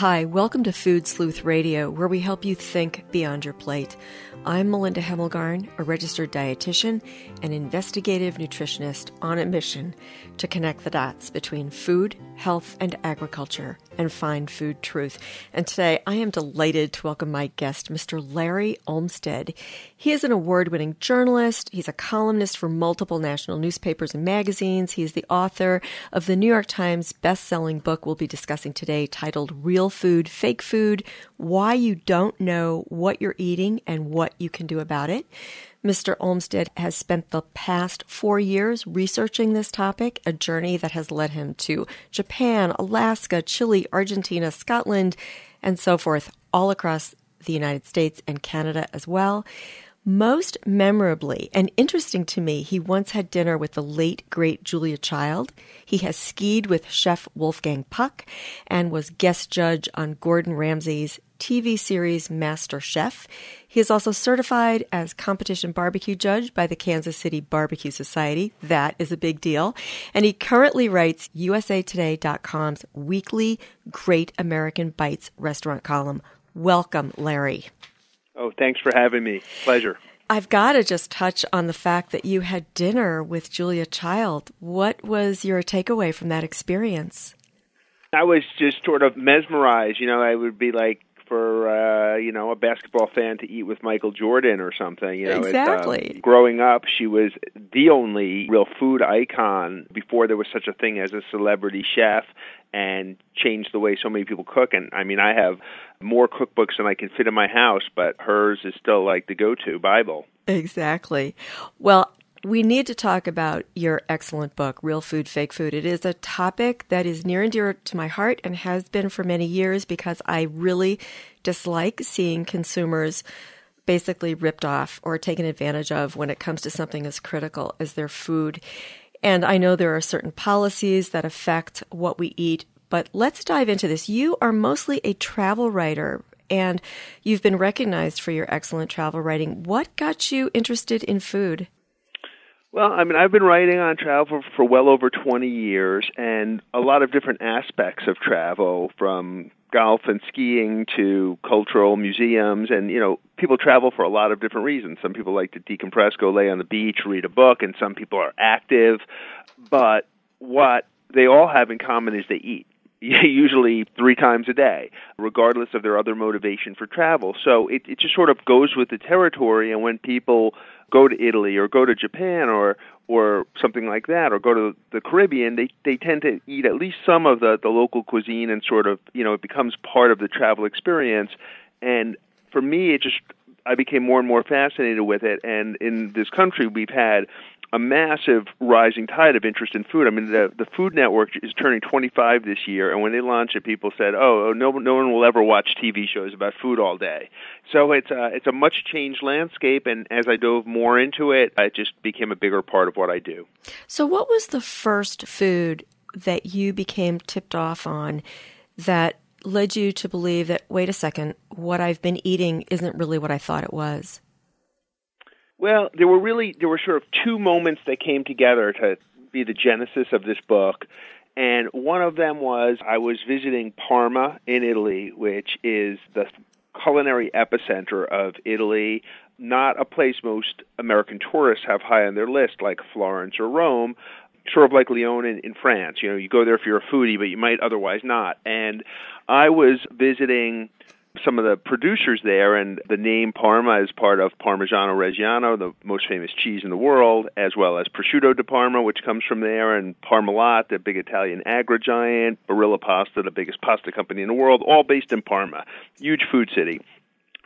Hi, welcome to Food Sleuth Radio, where we help you think beyond your plate. I'm Melinda Hemmelgarn, a registered dietitian and investigative nutritionist on a mission to connect the dots between food, health, and agriculture and find food truth. And today I am delighted to welcome my guest, Mr. Larry Olmsted. He is an award winning journalist. He's a columnist for multiple national newspapers and magazines. He is the author of the New York Times best selling book we'll be discussing today titled Real Food, Fake Food Why You Don't Know What You're Eating and What You Can Do About It. Mr. Olmsted has spent the past four years researching this topic, a journey that has led him to Japan, Alaska, Chile, Argentina, Scotland, and so forth, all across the United States and Canada as well. Most memorably and interesting to me, he once had dinner with the late, great Julia Child. He has skied with Chef Wolfgang Puck and was guest judge on Gordon Ramsay's TV series Master Chef. He is also certified as competition barbecue judge by the Kansas City Barbecue Society. That is a big deal. And he currently writes USAToday.com's weekly Great American Bites restaurant column. Welcome, Larry. Oh, thanks for having me. Pleasure. I've got to just touch on the fact that you had dinner with Julia Child. What was your takeaway from that experience? I was just sort of mesmerized. You know, I would be like, for uh, you know a basketball fan to eat with Michael Jordan or something. You know, exactly. It, um, growing up, she was the only real food icon before there was such a thing as a celebrity chef, and changed the way so many people cook. And I mean, I have more cookbooks than I can fit in my house, but hers is still like the go-to Bible. Exactly. Well, we need to talk about your excellent book, Real Food, Fake Food. It is a topic that is near and dear to my heart and has been for many years because I really dislike seeing consumers basically ripped off or taken advantage of when it comes to something as critical as their food. And I know there are certain policies that affect what we eat, but let's dive into this. You are mostly a travel writer and you've been recognized for your excellent travel writing. What got you interested in food? Well, I mean, I've been writing on travel for well over 20 years, and a lot of different aspects of travel, from golf and skiing to cultural museums. And, you know, people travel for a lot of different reasons. Some people like to decompress, go lay on the beach, read a book, and some people are active. But what they all have in common is they eat. usually three times a day, regardless of their other motivation for travel. So it, it just sort of goes with the territory. And when people go to Italy or go to Japan or or something like that, or go to the Caribbean, they they tend to eat at least some of the the local cuisine, and sort of you know it becomes part of the travel experience. And for me, it just I became more and more fascinated with it. And in this country, we've had a massive rising tide of interest in food. I mean, the the Food Network is turning 25 this year, and when they launched it, people said, "Oh, oh no, no one will ever watch TV shows about food all day." So it's a it's a much changed landscape, and as I dove more into it, it just became a bigger part of what I do. So, what was the first food that you became tipped off on that led you to believe that wait a second, what I've been eating isn't really what I thought it was? Well, there were really there were sort of two moments that came together to be the genesis of this book. And one of them was I was visiting Parma in Italy, which is the culinary epicenter of Italy, not a place most American tourists have high on their list like Florence or Rome, sort of like Lyon in, in France. You know, you go there if you're a foodie, but you might otherwise not. And I was visiting some of the producers there, and the name Parma is part of Parmigiano Reggiano, the most famous cheese in the world, as well as Prosciutto di Parma, which comes from there, and Parmalat, the big Italian agri giant, Barilla Pasta, the biggest pasta company in the world, all based in Parma. Huge food city.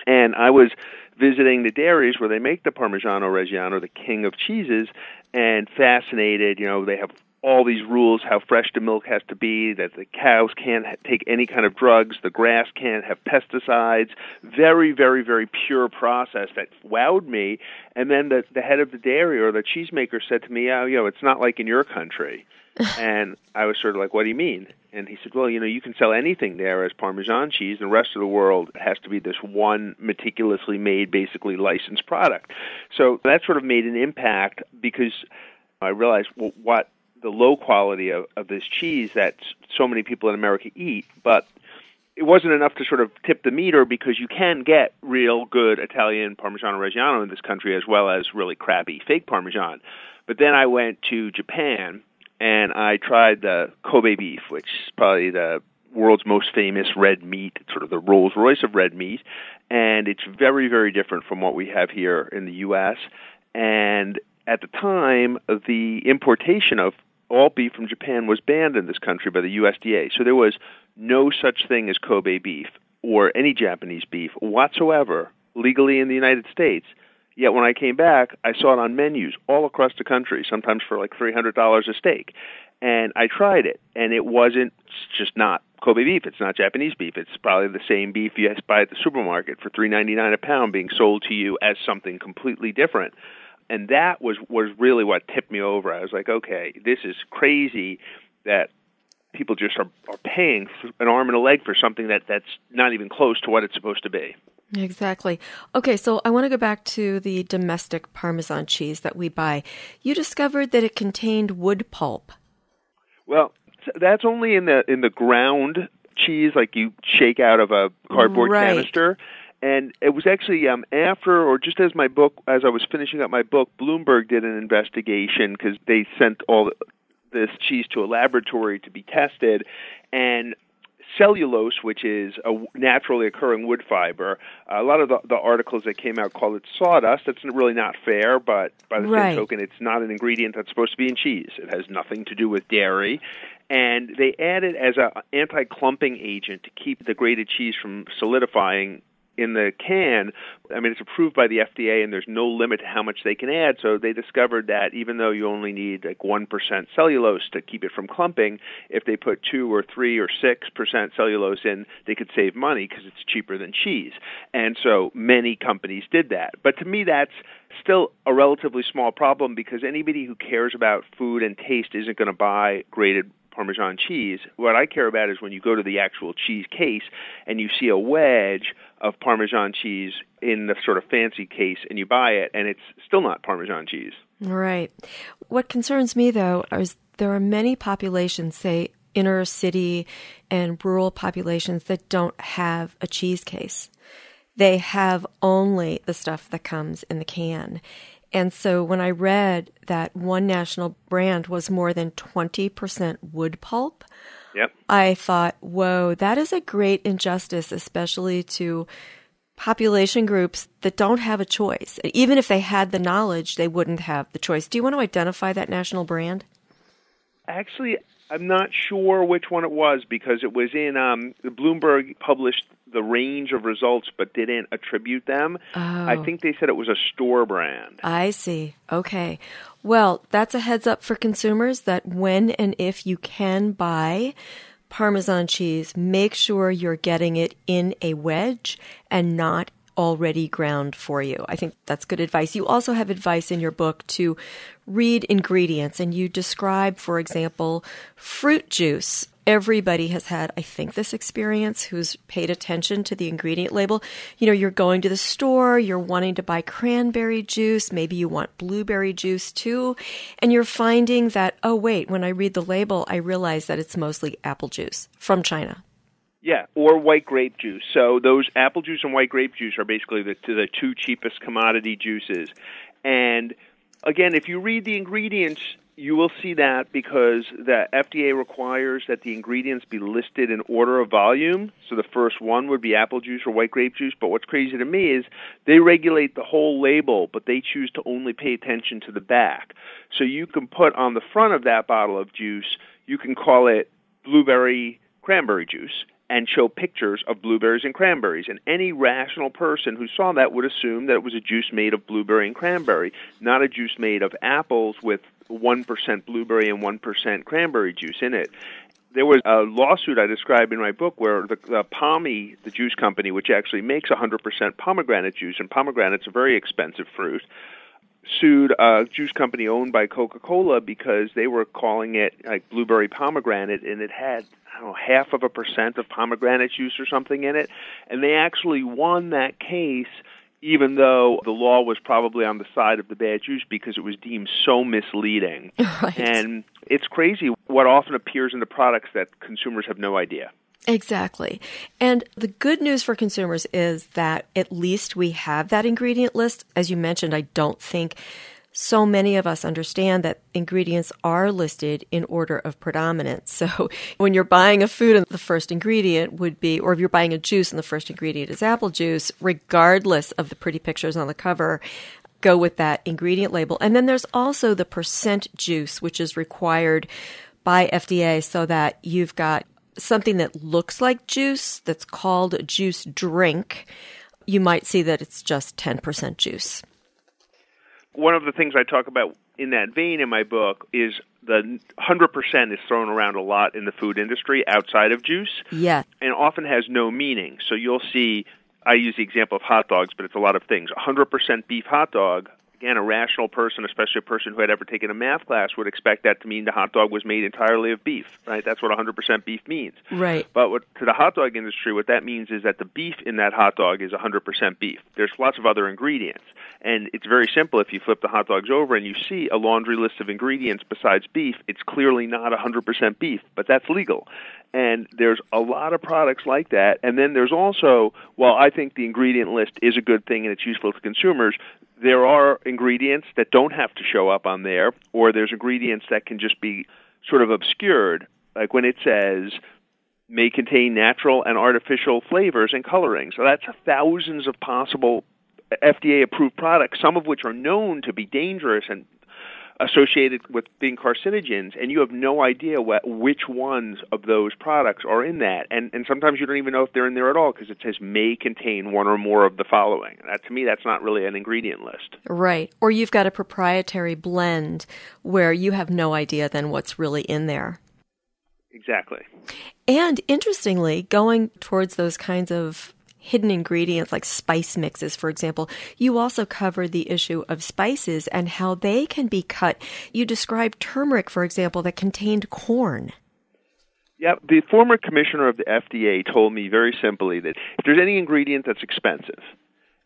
And I was visiting the dairies where they make the Parmigiano Reggiano, the king of cheeses, and fascinated. You know, they have all these rules how fresh the milk has to be, that the cows can't take any kind of drugs, the grass can't have pesticides. Very, very, very pure process that wowed me. And then the, the head of the dairy or the cheesemaker said to me, oh, you know, it's not like in your country. and I was sort of like, "What do you mean?" And he said, "Well, you know, you can sell anything there as Parmesan cheese. The rest of the world has to be this one meticulously made, basically licensed product." So that sort of made an impact because I realized well, what the low quality of, of this cheese that so many people in America eat, but it wasn't enough to sort of tip the meter because you can get real good Italian Parmigiano Reggiano in this country as well as really crappy fake Parmesan. But then I went to Japan and I tried the Kobe beef, which is probably the world's most famous red meat, sort of the Rolls Royce of red meat, and it's very, very different from what we have here in the U.S. And at the time, the importation of all beef from Japan was banned in this country by the USDA. So there was no such thing as Kobe beef or any Japanese beef whatsoever legally in the United States. Yet when I came back, I saw it on menus all across the country, sometimes for like $300 a steak. And I tried it, and it wasn't just not Kobe beef. It's not Japanese beef. It's probably the same beef you buy at the supermarket for three ninety nine a pound, being sold to you as something completely different. And that was was really what tipped me over. I was like, okay, this is crazy that people just are, are paying an arm and a leg for something that that's not even close to what it's supposed to be. Exactly. Okay, so I want to go back to the domestic Parmesan cheese that we buy. You discovered that it contained wood pulp. Well, that's only in the in the ground cheese, like you shake out of a cardboard right. canister. And it was actually um, after, or just as my book, as I was finishing up my book, Bloomberg did an investigation because they sent all this cheese to a laboratory to be tested, and cellulose, which is a naturally occurring wood fiber. a lot of the, the, articles that came out called it sawdust. That's really not fair, but by the right. same token, it's not an ingredient that's supposed to be in cheese. It has nothing to do with dairy. And they add it as an anti-clumping agent to keep the grated cheese from solidifying in the can, I mean, it's approved by the FDA and there's no limit to how much they can add. So they discovered that even though you only need like 1% cellulose to keep it from clumping, if they put 2 or 3 or 6% cellulose in, they could save money because it's cheaper than cheese. And so many companies did that. But to me, that's still a relatively small problem because anybody who cares about food and taste isn't going to buy grated Parmesan cheese. What I care about is when you go to the actual cheese case and you see a wedge of Parmesan cheese in the sort of fancy case and you buy it and it's still not Parmesan cheese. Right. What concerns me though is there are many populations, say inner city and rural populations that don't have a cheese case. They have only the stuff that comes in the can. And so when I read that one national brand was more than 20% wood pulp, yep. I thought, whoa, that is a great injustice, especially to population groups that don't have a choice. Even if they had the knowledge, they wouldn't have the choice. Do you want to identify that national brand? Actually, I'm not sure which one it was because it was in um, Bloomberg published the range of results but didn't attribute them. Oh. I think they said it was a store brand. I see. Okay. Well, that's a heads up for consumers that when and if you can buy Parmesan cheese, make sure you're getting it in a wedge and not already ground for you. I think that's good advice. You also have advice in your book to read ingredients and you describe, for example, fruit juice. Everybody has had, I think, this experience who's paid attention to the ingredient label. You know, you're going to the store, you're wanting to buy cranberry juice, maybe you want blueberry juice too, and you're finding that, oh, wait, when I read the label, I realize that it's mostly apple juice from China. Yeah, or white grape juice. So those apple juice and white grape juice are basically the the two cheapest commodity juices. And again, if you read the ingredients, you will see that because the FDA requires that the ingredients be listed in order of volume. So the first one would be apple juice or white grape juice. But what's crazy to me is they regulate the whole label, but they choose to only pay attention to the back. So you can put on the front of that bottle of juice, you can call it blueberry cranberry juice and show pictures of blueberries and cranberries. And any rational person who saw that would assume that it was a juice made of blueberry and cranberry, not a juice made of apples with 1% blueberry and 1% cranberry juice in it. There was a lawsuit I describe in my book where the, the Pommy, the juice company, which actually makes 100% pomegranate juice, and pomegranate's a very expensive fruit, sued a juice company owned by Coca-Cola because they were calling it like blueberry pomegranate and it had I don't know half of a percent of pomegranate juice or something in it and they actually won that case even though the law was probably on the side of the bad juice because it was deemed so misleading. Right. And it's crazy what often appears in the products that consumers have no idea. Exactly. And the good news for consumers is that at least we have that ingredient list. As you mentioned, I don't think so many of us understand that ingredients are listed in order of predominance. So when you're buying a food and the first ingredient would be, or if you're buying a juice and the first ingredient is apple juice, regardless of the pretty pictures on the cover, go with that ingredient label. And then there's also the percent juice, which is required by FDA so that you've got something that looks like juice that's called a juice drink. You might see that it's just 10% juice one of the things I talk about in that vein in my book is the 100% is thrown around a lot in the food industry outside of juice. Yeah. And often has no meaning. So you'll see, I use the example of hot dogs, but it's a lot of things. 100% beef hot dog again, a rational person, especially a person who had ever taken a math class, would expect that to mean the hot dog was made entirely of beef, right? That's what 100% beef means. Right. But what, to the hot dog industry, what that means is that the beef in that hot dog is 100% beef. There's lots of other ingredients. And it's very simple. If you flip the hot dogs over and you see a laundry list of ingredients besides beef, it's clearly not 100% beef, but that's legal. And there's a lot of products like that. And then there's also, while I think the ingredient list is a good thing and it's useful to consumers, there are ingredients that don't have to show up on there, or there's ingredients that can just be sort of obscured, like when it says may contain natural and artificial flavors and colorings. So that's thousands of possible FDA approved products, some of which are known to be dangerous and associated with being carcinogens, and you have no idea what, which ones of those products are in that. And, and sometimes you don't even know if they're in there at all because it says may contain one or more of the following. That, to me, that's not really an ingredient list. Right. Or you've got a proprietary blend where you have no idea then what's really in there. Exactly. And interestingly, going towards those kinds of hidden ingredients like spice mixes, for example. You also covered the issue of spices and how they can be cut. You described turmeric, for example, that contained corn. Yeah, the former commissioner of the FDA told me very simply that if there's any ingredient that's expensive,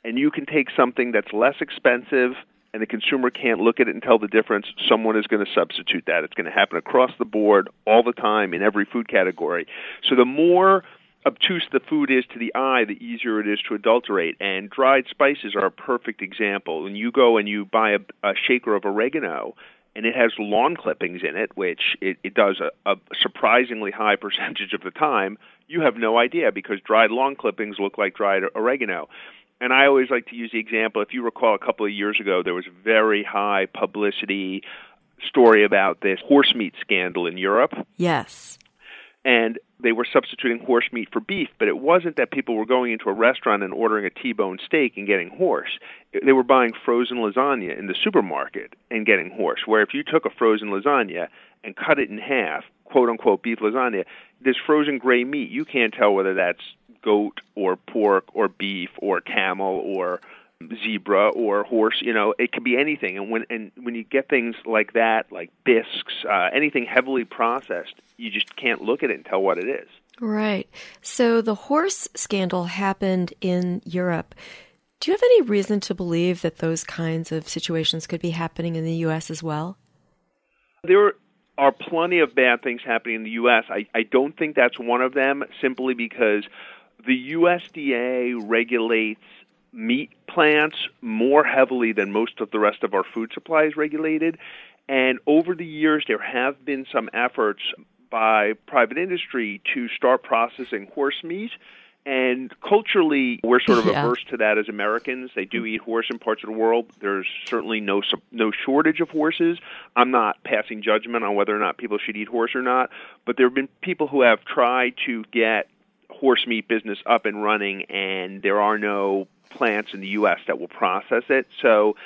and you can take something that's less expensive and the consumer can't look at it and tell the difference, someone is going to substitute that. It's going to happen across the board all the time in every food category. So the more obtuse the food is to the eye, the easier it is to adulterate. And dried spices are a perfect example. When you go and you buy a, a shaker of oregano, and it has lawn clippings in it, which it, it does a, a surprisingly high percentage of the time, you have no idea because dried lawn clippings look like dried oregano. And I always like to use the example if you recall a couple of years ago, there was very high publicity story about this horse meat scandal in Europe. Yes and they were substituting horse meat for beef, but it wasn't that people were going into a restaurant and ordering a T-bone steak and getting horse. They were buying frozen lasagna in the supermarket and getting horse. Where if you took a frozen lasagna and cut it in half, quote unquote beef lasagna, this frozen gray meat, you can't tell whether that's goat or pork or beef or camel or zebra or horse you know it could be anything. And when and when you get things like that like bisques uh, anything heavily processed you just can't look at it and tell what it is. Right. So the horse scandal happened in europe. Do you have any reason to believe that those kinds of situations could be happening in the us as well? There are plenty of bad things happening in the us i, I don't think that's one of them simply because the usda regulates meat plants more heavily than most of the rest of our food supply is regulated. And over the years, there have been some efforts by private industry to start processing horse meat. And culturally, we're sort of yeah. averse to that as Americans. They do eat horse in parts of the world. There's certainly no no shortage of horses. I'm not passing judgment on whether or not people should eat horse or not, but there have been people who have tried to get horse meat business up and running, and there are no plants in the U.S. that will process it. So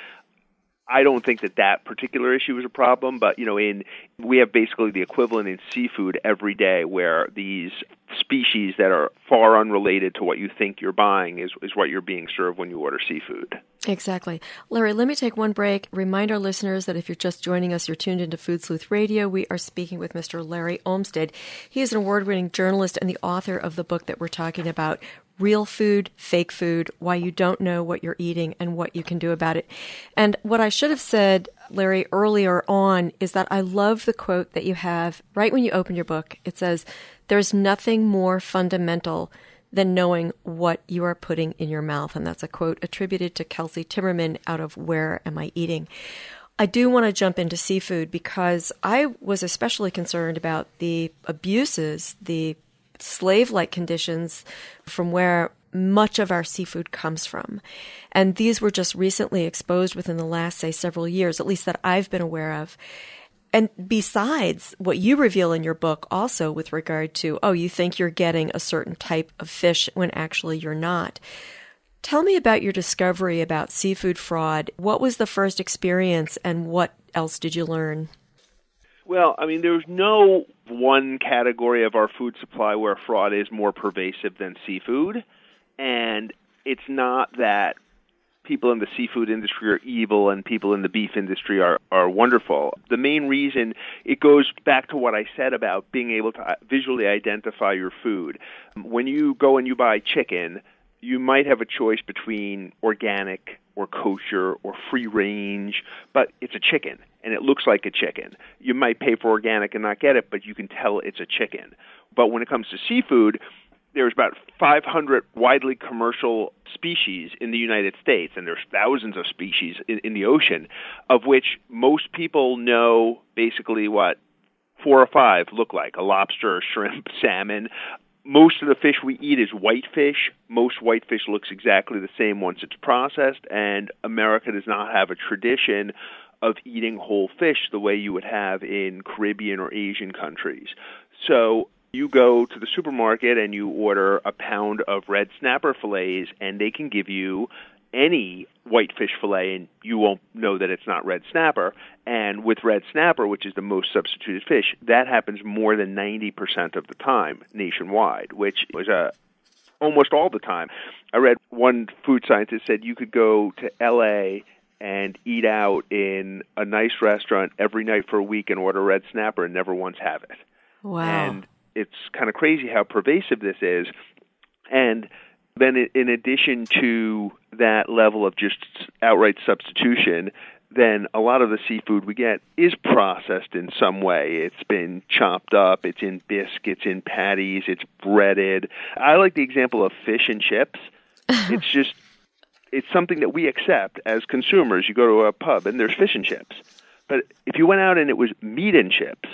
I don't think that that particular issue is a problem, but you know, in we have basically the equivalent in seafood every day, where these species that are far unrelated to what you think you're buying is is what you're being served when you order seafood. Exactly. Larry, let me take one break. Remind our listeners that if you're just joining us, you're tuned into Food Sleuth Radio. We are speaking with Mr. Larry Olmsted. He is an award winning journalist and the author of the book that we're talking about, Real Food, Fake Food Why You Don't Know What You're Eating and What You Can Do About It. And what I should have said, Larry, earlier on is that I love the quote that you have right when you open your book. It says, There's nothing more fundamental than knowing what you are putting in your mouth. And that's a quote attributed to Kelsey Timmerman out of Where Am I Eating? I do want to jump into seafood because I was especially concerned about the abuses, the slave like conditions from where much of our seafood comes from. And these were just recently exposed within the last, say, several years, at least that I've been aware of. And besides what you reveal in your book also with regard to oh you think you're getting a certain type of fish when actually you're not. Tell me about your discovery about seafood fraud. What was the first experience and what else did you learn well i mean there's no one category of our food supply where fraud is more pervasive than seafood and it's not that people in the seafood industry are evil and people in the beef industry are, are wonderful. The main reason it goes back to what I said about being able to uh, visually identify your food. When you go and you buy chicken, you might have a choice between organic or kosher or free range, but it's a chicken and it looks like a chicken. You might pay for organic and not get it, but you can tell it's a chicken. But when it comes to seafood, there's about 500 widely commercial species in the United States, and there's thousands of species in, in the ocean, of which most people know basically what four or five look like a lobster, shrimp, salmon. Most of the fish we eat is whitefish. Most whitefish looks exactly the same once it's processed, and America does not have a tradition of eating whole fish the way you would have in Caribbean or Asian countries. So you go to the supermarket and you order a pound of red snapper fillets, and they can give you any whitefish fillet, and you won't know that it's not red snapper. And with red snapper, which is the most substituted fish, that happens more than 90% of the time nationwide, which is a almost all the time. I read one food scientist said you could go to LA and eat out in a nice restaurant every night for a week and order red snapper and never once have it. Wow. And it's kind of crazy how pervasive this is. And then, in addition to that level of just outright substitution, then a lot of the seafood we get is processed in some way. It's been chopped up, it's in biscuits, in patties, it's breaded. I like the example of fish and chips. it's just it's something that we accept as consumers. You go to a pub and there's fish and chips. But if you went out and it was meat and chips,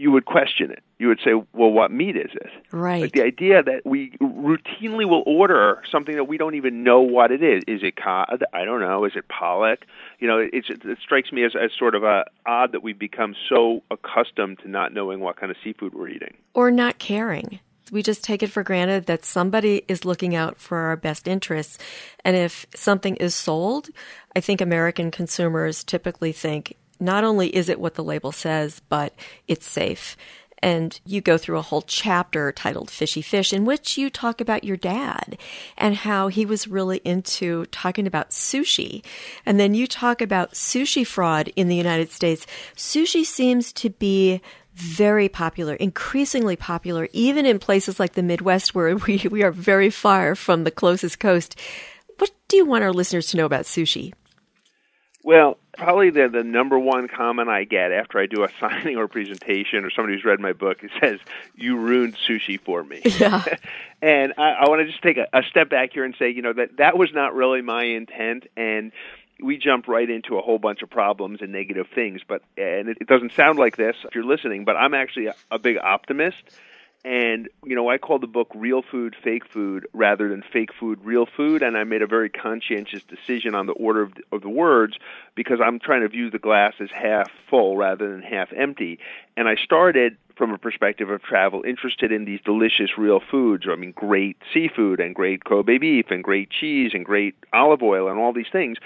you would question it. You would say, "Well, what meat is it?" Right. Like the idea that we routinely will order something that we don't even know what it is. Is it cod? I don't know. Is it pollock? You know, it, it strikes me as, as sort of a odd that we've become so accustomed to not knowing what kind of seafood we're eating, or not caring. We just take it for granted that somebody is looking out for our best interests. And if something is sold, I think American consumers typically think not only is it what the label says, but it's safe. And you go through a whole chapter titled Fishy Fish, in which you talk about your dad and how he was really into talking about sushi. And then you talk about sushi fraud in the United States. Sushi seems to be very popular, increasingly popular, even in places like the Midwest where we, we are very far from the closest coast. What do you want our listeners to know about sushi? Well, probably the the number one comment I get after I do a signing or presentation or somebody who's read my book it says you ruined sushi for me. Yeah. and I, I want to just take a, a step back here and say you know that that was not really my intent and we jump right into a whole bunch of problems and negative things but and it, it doesn't sound like this if you're listening but I'm actually a, a big optimist and, you know, I call the book Real Food, Fake Food rather than Fake Food, Real Food. And I made a very conscientious decision on the order of the, of the words because I'm trying to view the glass as half full rather than half empty. And I started from a perspective of travel, interested in these delicious real foods. I mean, great seafood and great Kobe beef and great cheese and great olive oil and all these things.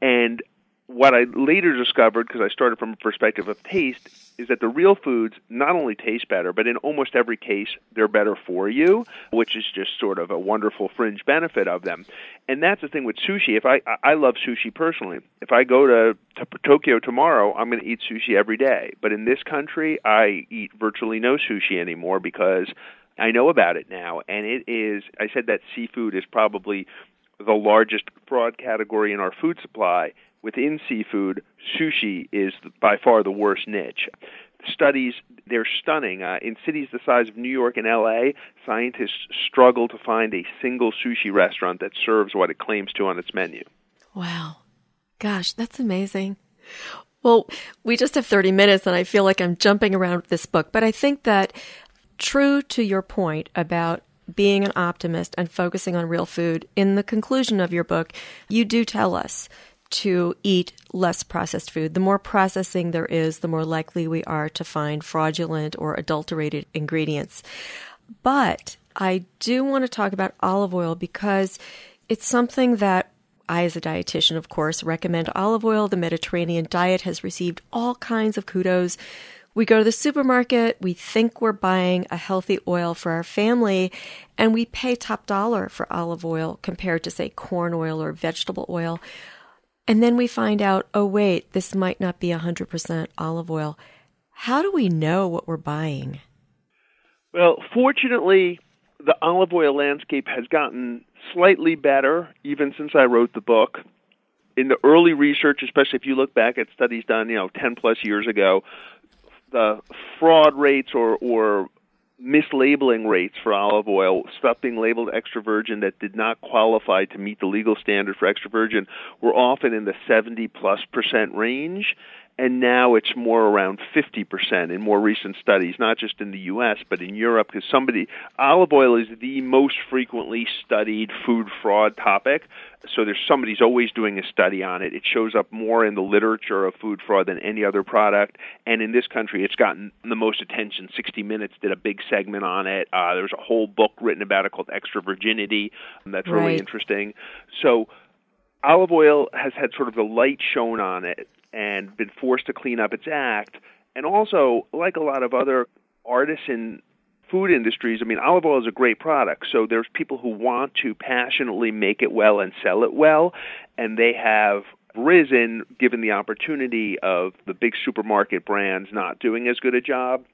And what I later discovered, because I started from a perspective of taste, is that the real foods not only taste better, but in almost every case, they're better for you, which is just sort of a wonderful fringe benefit of them. And that's the thing with sushi. If I I love sushi personally. If I go to, to Tokyo tomorrow, I'm going to eat sushi every day. But in this country, I eat virtually no sushi anymore because I know about it now, and it is. I said that seafood is probably the largest fraud category in our food supply. Within seafood, sushi is by far the worst niche. Studies, they're stunning. Uh, in cities the size of New York and LA, scientists struggle to find a single sushi restaurant that serves what it claims to on its menu. Wow. Gosh, that's amazing. Well, we just have 30 minutes and I feel like I'm jumping around with this book, but I think that true to your point about being an optimist and focusing on real food, in the conclusion of your book, you do tell us to eat less processed food. The more processing there is, the more likely we are to find fraudulent or adulterated ingredients. But I do want to talk about olive oil because it's something that I, as a dietitian, of course, recommend olive oil. The Mediterranean diet has received all kinds of kudos we go to the supermarket, we think we're buying a healthy oil for our family, and we pay top dollar for olive oil compared to, say, corn oil or vegetable oil. And then we find out, oh, wait, this might not be 100% olive oil. How do we know what we're buying? Well, fortunately, the olive oil landscape has gotten slightly better even since I wrote the book. In the early research, especially if you look back at studies done, you know, 10 plus years ago, the fraud rates or, or mislabeling rates for olive oil, stuff being labeled extra virgin that did not qualify to meet the legal standard for extra virgin, were often in the 70 plus percent range and now it's more around 50% in more recent studies, not just in the U.S. but in Europe. Because somebody, olive oil is the most frequently studied food fraud topic. So there's somebody's always doing a study on it. It shows up more in the literature of food fraud than any other product. And in this country, it's gotten the most attention. 60 Minutes did a big segment on it. Uh, there's a whole book written about it called Extra Virginity. That's really right. interesting. So olive oil has had sort of the light shown on it and been forced to clean up its act. And also, like a lot of other artisan food industries, I mean, olive oil is a great product. So there's people who want to passionately make it well and sell it well, and they have risen given the opportunity of the big supermarket brands not doing as good a job.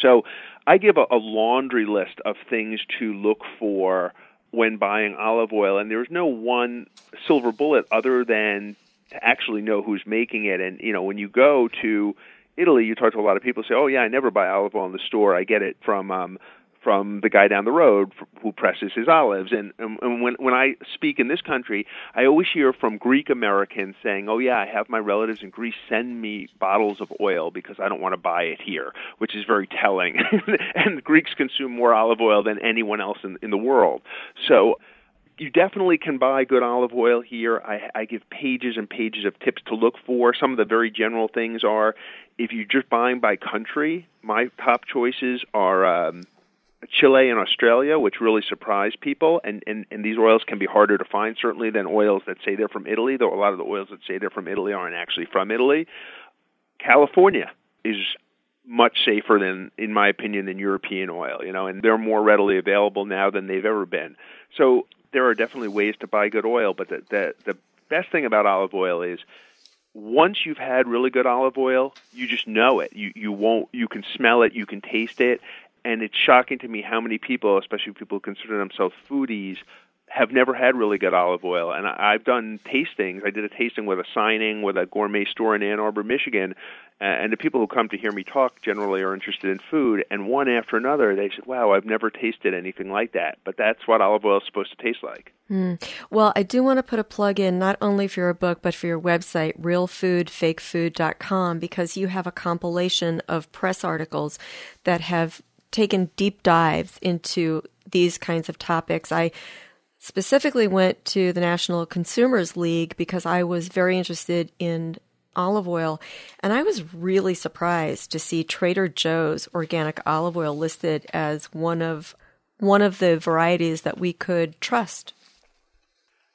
So I give a, a laundry list of things to look for when buying olive oil, and there's no one silver bullet other than actually know who's making it. And you know, when you go to Italy, you talk to a lot of people say, "Oh yeah, I never buy olive oil in the store. I get it from um, from the guy down the road who presses his olives." And, and, and when when I speak in this country, I always hear from Greek Americans saying, "Oh yeah, I have my relatives in Greece send me bottles of oil because I don't want to buy it here," which is very telling. and Greeks consume more olive oil than anyone else in, in the world. So you definitely can buy good olive oil here. I, I give pages and pages of tips to look for. Some of the very general things are if you're just buying by country, my top choices are um, Chile and Australia, which really surprise people. And, and, and these oils can be harder to find, certainly, than oils that say they're from Italy, though a lot of the oils that say they're from Italy aren't actually from Italy. California is much safer than, in my opinion, than European oil, you know, and they're more readily available now than they've ever been. So there are definitely ways to buy good oil, but the, the, the best thing about olive oil is once you've had really good olive oil, you just know it. You you won't you can smell it, you can taste it, and it's shocking to me how many people, especially people who consider themselves foodies, have never had really good olive oil. And I, I've done tastings. I did a tasting with a signing with a gourmet store in Ann Arbor, Michigan. And the people who come to hear me talk generally are interested in food. And one after another, they said, "Wow, I've never tasted anything like that." But that's what olive oil is supposed to taste like. Mm. Well, I do want to put a plug in not only for your book, but for your website, realfoodfakefood.com, because you have a compilation of press articles that have taken deep dives into these kinds of topics. I specifically went to the National Consumers League because I was very interested in olive oil. And I was really surprised to see Trader Joe's organic olive oil listed as one of one of the varieties that we could trust.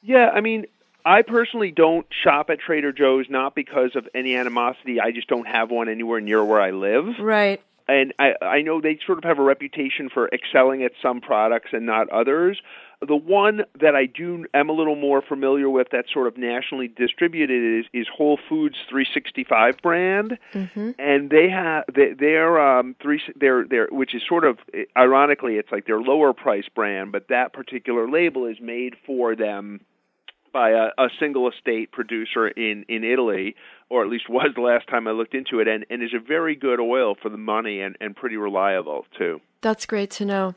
Yeah, I mean, I personally don't shop at Trader Joe's not because of any animosity. I just don't have one anywhere near where I live. Right. And I I know they sort of have a reputation for excelling at some products and not others. The one that I do am a little more familiar with that's sort of nationally distributed is, is Whole Foods 365 brand, mm-hmm. and they have they, they're um three they're they're which is sort of ironically it's like their lower price brand, but that particular label is made for them by a, a single estate producer in in Italy, or at least was the last time I looked into it, and and is a very good oil for the money and and pretty reliable too. That's great to know.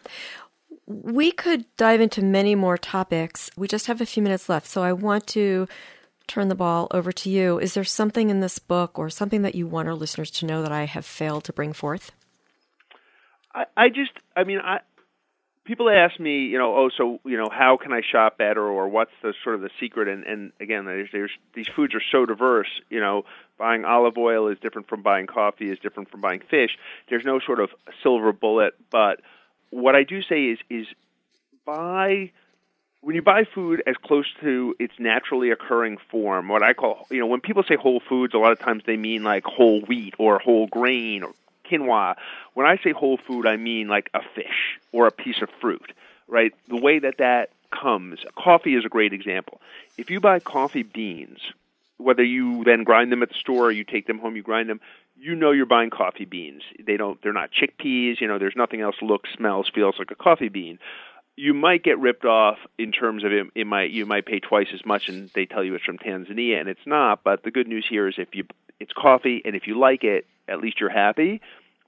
We could dive into many more topics. We just have a few minutes left, so I want to turn the ball over to you. Is there something in this book or something that you want our listeners to know that I have failed to bring forth? I, I just, I mean, I, people ask me, you know, oh, so you know, how can I shop better, or what's the sort of the secret? And and again, there's, there's these foods are so diverse. You know, buying olive oil is different from buying coffee, is different from buying fish. There's no sort of silver bullet, but what I do say is is buy when you buy food as close to its naturally occurring form, what I call, you know, when people say whole foods, a lot of times they mean like whole wheat or whole grain or quinoa. When I say whole food, I mean like a fish or a piece of fruit, right? The way that that comes, coffee is a great example. If you buy coffee beans, whether you then grind them at the store or you take them home, you grind them, you know you're buying coffee beans. They don't they're not chickpeas, you know, there's nothing else looks, smells, feels like a coffee bean. You might get ripped off in terms of it, it might you might pay twice as much and they tell you it's from Tanzania and it's not, but the good news here is if you it's coffee and if you like it, at least you're happy.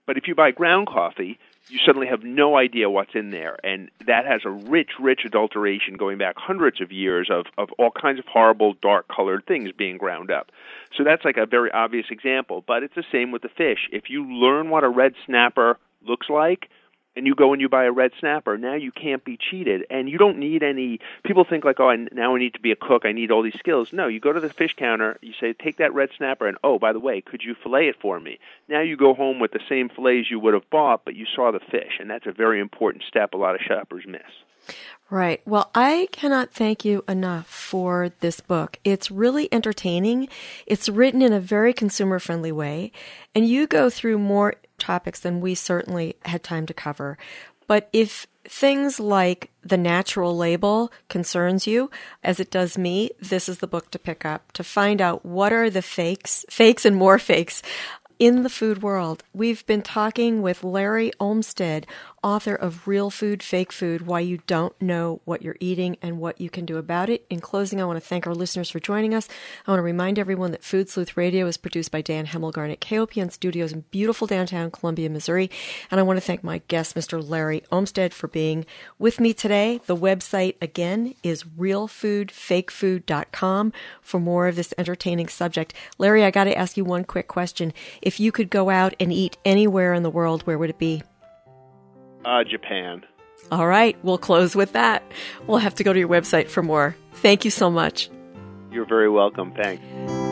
But if you buy ground coffee, you suddenly have no idea what's in there. And that has a rich, rich adulteration going back hundreds of years of, of all kinds of horrible, dark colored things being ground up. So that's like a very obvious example. But it's the same with the fish. If you learn what a red snapper looks like, and you go and you buy a red snapper, now you can't be cheated. And you don't need any. People think like, oh, I, now I need to be a cook. I need all these skills. No, you go to the fish counter. You say, take that red snapper, and oh, by the way, could you fillet it for me? Now you go home with the same fillets you would have bought, but you saw the fish, and that's a very important step. A lot of shoppers miss. Right. Well, I cannot thank you enough for this book. It's really entertaining. It's written in a very consumer friendly way, and you go through more topics than we certainly had time to cover. But if things like the natural label concerns you, as it does me, this is the book to pick up to find out what are the fakes, fakes and more fakes in the food world. We've been talking with Larry Olmsted author of Real Food, Fake Food Why You Don't Know What You're Eating and What You Can Do About It. In closing, I want to thank our listeners for joining us. I want to remind everyone that Food Sleuth Radio is produced by Dan Hemmelgarn at KOPN Studios in beautiful downtown Columbia, Missouri. And I want to thank my guest, Mr. Larry Olmsted, for being with me today. The website, again, is realfoodfakefood.com for more of this entertaining subject. Larry, I got to ask you one quick question. If you could go out and eat anywhere in the world, where would it be? Uh, Japan. All right, we'll close with that. We'll have to go to your website for more. Thank you so much. You're very welcome. Thanks.